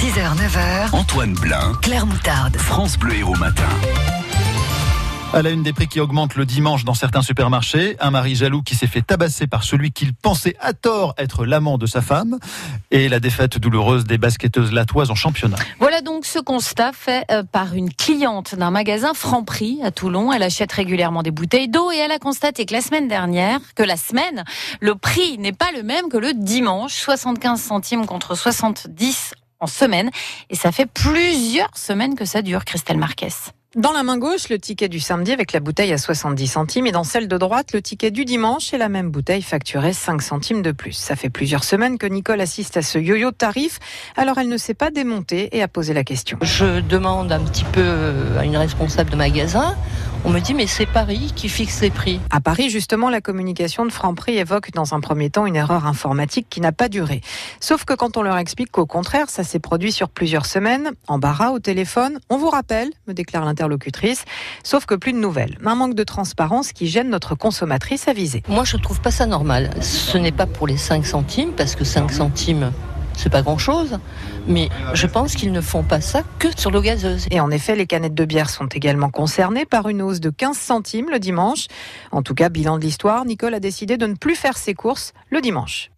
6h, 9h, Antoine Blin, Claire Moutarde. France Bleu Héros Matin. À la une des prix qui augmentent le dimanche dans certains supermarchés, un mari jaloux qui s'est fait tabasser par celui qu'il pensait à tort être l'amant de sa femme, et la défaite douloureuse des basketteuses latoises en championnat. Voilà donc ce constat fait euh, par une cliente d'un magasin Franprix à Toulon. Elle achète régulièrement des bouteilles d'eau et elle a constaté que la semaine dernière, que la semaine, le prix n'est pas le même que le dimanche, 75 centimes contre 70 en semaine. Et ça fait plusieurs semaines que ça dure, Christelle Marquez. Dans la main gauche, le ticket du samedi avec la bouteille à 70 centimes et dans celle de droite, le ticket du dimanche et la même bouteille facturée 5 centimes de plus. Ça fait plusieurs semaines que Nicole assiste à ce yo-yo de tarif, alors elle ne s'est pas démontée et a posé la question. Je demande un petit peu à une responsable de magasin. On me dit mais c'est Paris qui fixe les prix. À Paris, justement, la communication de Franprix évoque dans un premier temps une erreur informatique qui n'a pas duré. Sauf que quand on leur explique qu'au contraire, ça s'est produit sur plusieurs semaines, embarras au téléphone, on vous rappelle, me déclare l'interlocutrice, sauf que plus de nouvelles. Un manque de transparence qui gêne notre consommatrice avisée. Moi je trouve pas ça normal. Ce n'est pas pour les 5 centimes parce que 5 centimes c'est pas grand chose, mais je pense qu'ils ne font pas ça que sur l'eau gazeuse. Et en effet, les canettes de bière sont également concernées par une hausse de 15 centimes le dimanche. En tout cas, bilan de l'histoire, Nicole a décidé de ne plus faire ses courses le dimanche.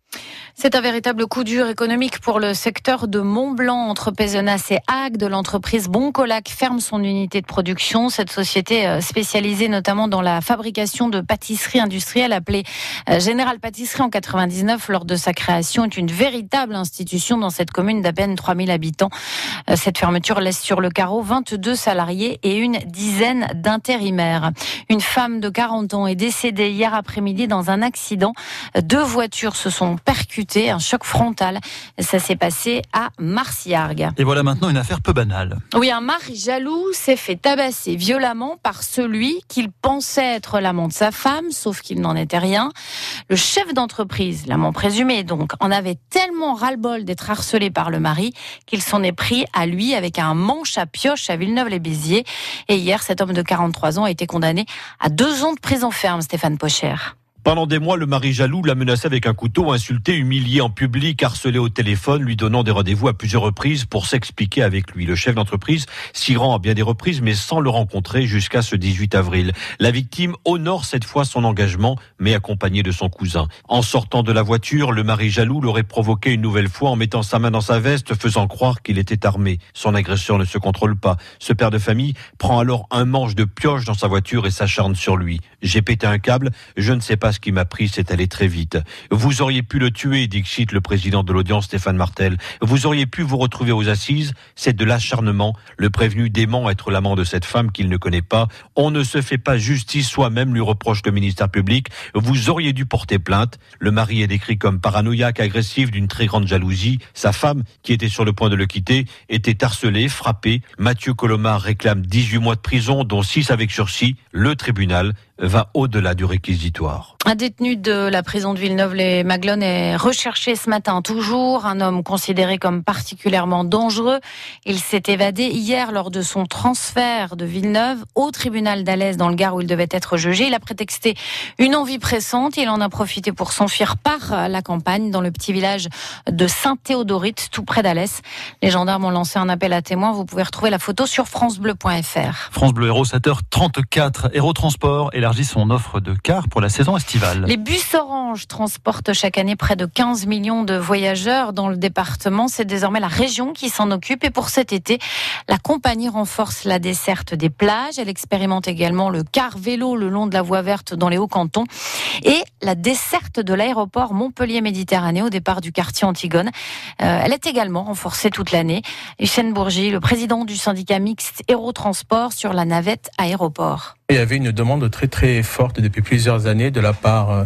C'est un véritable coup dur économique pour le secteur de Mont-Blanc entre Pézenas et Agde. L'entreprise Boncolac ferme son unité de production. Cette société euh, spécialisée notamment dans la fabrication de pâtisseries industrielles appelée euh, Général Pâtisserie en 99 lors de sa création est une véritable institution dans cette commune d'à peine 3000 habitants. Euh, cette fermeture laisse sur le carreau 22 salariés et une dizaine d'intérimaires. Une femme de 40 ans est décédée hier après-midi dans un accident. Deux voitures se sont percuté, un choc frontal. Ça s'est passé à Marciargues. Et voilà maintenant une affaire peu banale. Oui, un mari jaloux s'est fait tabasser violemment par celui qu'il pensait être l'amant de sa femme, sauf qu'il n'en était rien. Le chef d'entreprise, l'amant présumé donc, en avait tellement ras-le-bol d'être harcelé par le mari qu'il s'en est pris à lui avec un manche à pioche à Villeneuve-les-Béziers. Et hier, cet homme de 43 ans a été condamné à deux ans de prison ferme, Stéphane Pocher. Pendant des mois, le mari jaloux l'a menacé avec un couteau, insulté, humilié en public, harcelé au téléphone, lui donnant des rendez-vous à plusieurs reprises pour s'expliquer avec lui. Le chef d'entreprise s'y rend à bien des reprises, mais sans le rencontrer jusqu'à ce 18 avril. La victime honore cette fois son engagement, mais accompagné de son cousin. En sortant de la voiture, le mari jaloux l'aurait provoqué une nouvelle fois en mettant sa main dans sa veste, faisant croire qu'il était armé. Son agresseur ne se contrôle pas. Ce père de famille prend alors un manche de pioche dans sa voiture et s'acharne sur lui. J'ai pété un câble, je ne sais pas qui m'a pris, c'est allé très vite. Vous auriez pu le tuer, dit le président de l'audience Stéphane Martel. Vous auriez pu vous retrouver aux assises, c'est de l'acharnement. Le prévenu dément être l'amant de cette femme qu'il ne connaît pas. On ne se fait pas justice soi-même, lui reproche le ministère public. Vous auriez dû porter plainte. Le mari est décrit comme paranoïaque, agressif, d'une très grande jalousie. Sa femme, qui était sur le point de le quitter, était harcelée, frappée. Mathieu Colomar réclame 18 mois de prison, dont 6 avec sursis. Le tribunal va au-delà du réquisitoire. Un détenu de la prison de Villeneuve-les-Maglones est recherché ce matin toujours. Un homme considéré comme particulièrement dangereux. Il s'est évadé hier lors de son transfert de Villeneuve au tribunal d'Alès dans le Gard où il devait être jugé. Il a prétexté une envie pressante. Il en a profité pour s'enfuir par la campagne dans le petit village de Saint-Théodorite, tout près d'Alès. Les gendarmes ont lancé un appel à témoins. Vous pouvez retrouver la photo sur francebleu.fr. France Bleu Héros 7h34. Héros Transport son offre de cars pour la saison estivale. Les bus orange transportent chaque année près de 15 millions de voyageurs dans le département. C'est désormais la région qui s'en occupe. Et pour cet été, la compagnie renforce la desserte des plages. Elle expérimente également le car vélo le long de la voie verte dans les Hauts-Cantons et la desserte de l'aéroport Montpellier-Méditerranée au départ du quartier Antigone. Euh, elle est également renforcée toute l'année. Hussein Bourgi, le président du syndicat mixte Aérotransport sur la navette aéroport. Il y avait une demande très très forte depuis plusieurs années de la part euh,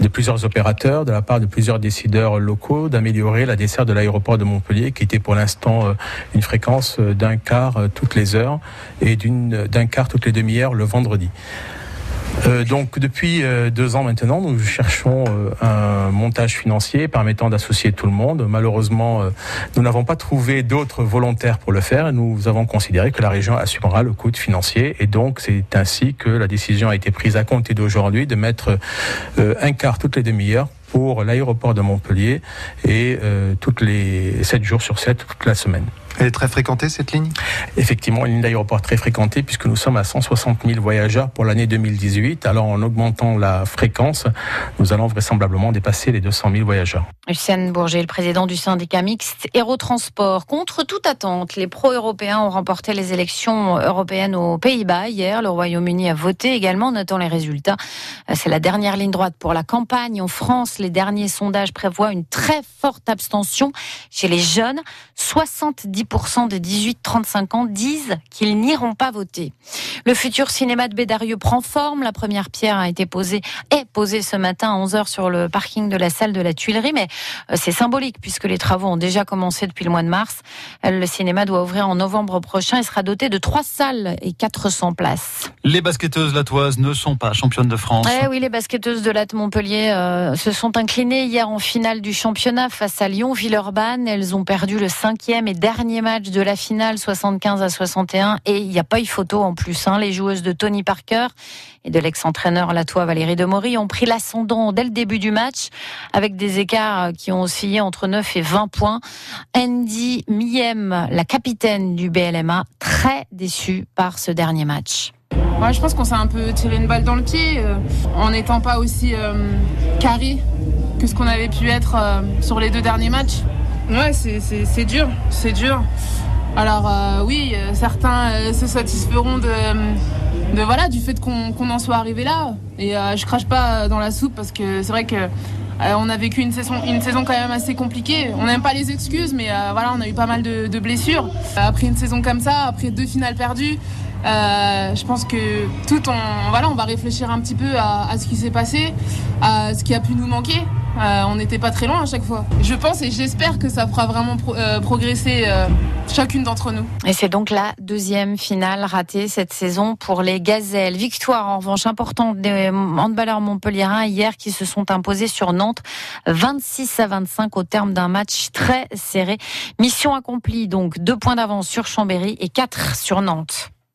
de plusieurs opérateurs, de la part de plusieurs décideurs locaux d'améliorer la desserte de l'aéroport de Montpellier qui était pour l'instant euh, une fréquence d'un quart toutes les heures et d'un quart toutes les demi-heures le vendredi. Euh, donc depuis euh, deux ans maintenant, nous cherchons euh, un montage financier permettant d'associer tout le monde. Malheureusement, nous n'avons pas trouvé d'autres volontaires pour le faire. Nous avons considéré que la région assumera le coût financier et donc c'est ainsi que la décision a été prise à compter d'aujourd'hui de mettre un quart toutes les demi-heures pour l'aéroport de Montpellier et toutes les 7 jours sur 7, toute la semaine. Elle est très fréquentée cette ligne? Effectivement, une ligne d'aéroport très fréquentée puisque nous sommes à 160 000 voyageurs pour l'année 2018. Alors en augmentant la fréquence, nous allons vraisemblablement dépasser les 200 000 voyageurs. Lucien Bourget, le président du syndicat mixte Aérotransport. Contre toute attente, les pro-européens ont remporté les élections européennes aux Pays-Bas hier. Le Royaume-Uni a voté également, notant les résultats. C'est la dernière ligne droite pour la campagne. En France, les derniers sondages prévoient une très forte abstention chez les jeunes. 70 des 18-35 ans disent qu'ils n'iront pas voter. Le futur cinéma de Bédarieux prend forme. La première pierre a été posée, est posée ce matin à 11h sur le parking de la salle de la Tuilerie, mais euh, c'est symbolique puisque les travaux ont déjà commencé depuis le mois de mars. Le cinéma doit ouvrir en novembre prochain et sera doté de trois salles et 400 places. Les basketteuses latoises ne sont pas championnes de France. Eh oui, les basketteuses de Latte Montpellier euh, se sont inclinées hier en finale du championnat face à Lyon-Villeurbanne. Elles ont perdu le cinquième et dernier match de la finale 75 à 61 et il n'y a pas eu photo en plus. Hein. Les joueuses de Tony Parker et de l'ex-entraîneur latois Valérie Demory ont pris l'ascendant dès le début du match avec des écarts qui ont oscillé entre 9 et 20 points. Andy Miem, la capitaine du BLMA, très déçue par ce dernier match. Ouais, je pense qu'on s'est un peu tiré une balle dans le pied euh, en n'étant pas aussi euh, carré que ce qu'on avait pu être euh, sur les deux derniers matchs. Ouais, c'est dur, c'est dur. Alors euh, oui, euh, certains euh, se satisferont de, voilà du fait qu'on en soit arrivé là. Et je crache pas dans la soupe parce que c'est vrai que on a vécu une saison, quand même assez compliquée. On n'aime pas les excuses, mais voilà, on a eu pas mal de, blessures. Après une saison comme ça, après deux finales perdues, je pense que tout on, voilà, on va réfléchir un petit peu à ce qui s'est passé, à ce qui a pu nous manquer. Euh, on n'était pas très loin à chaque fois. Je pense et j'espère que ça fera vraiment euh, progresser euh, chacune d'entre nous. Et c'est donc la deuxième finale ratée cette saison pour les Gazelles. Victoire en revanche importante des handballeurs montpelliérains hier qui se sont imposés sur Nantes 26 à 25 au terme d'un match très serré. Mission accomplie donc deux points d'avance sur Chambéry et quatre sur Nantes.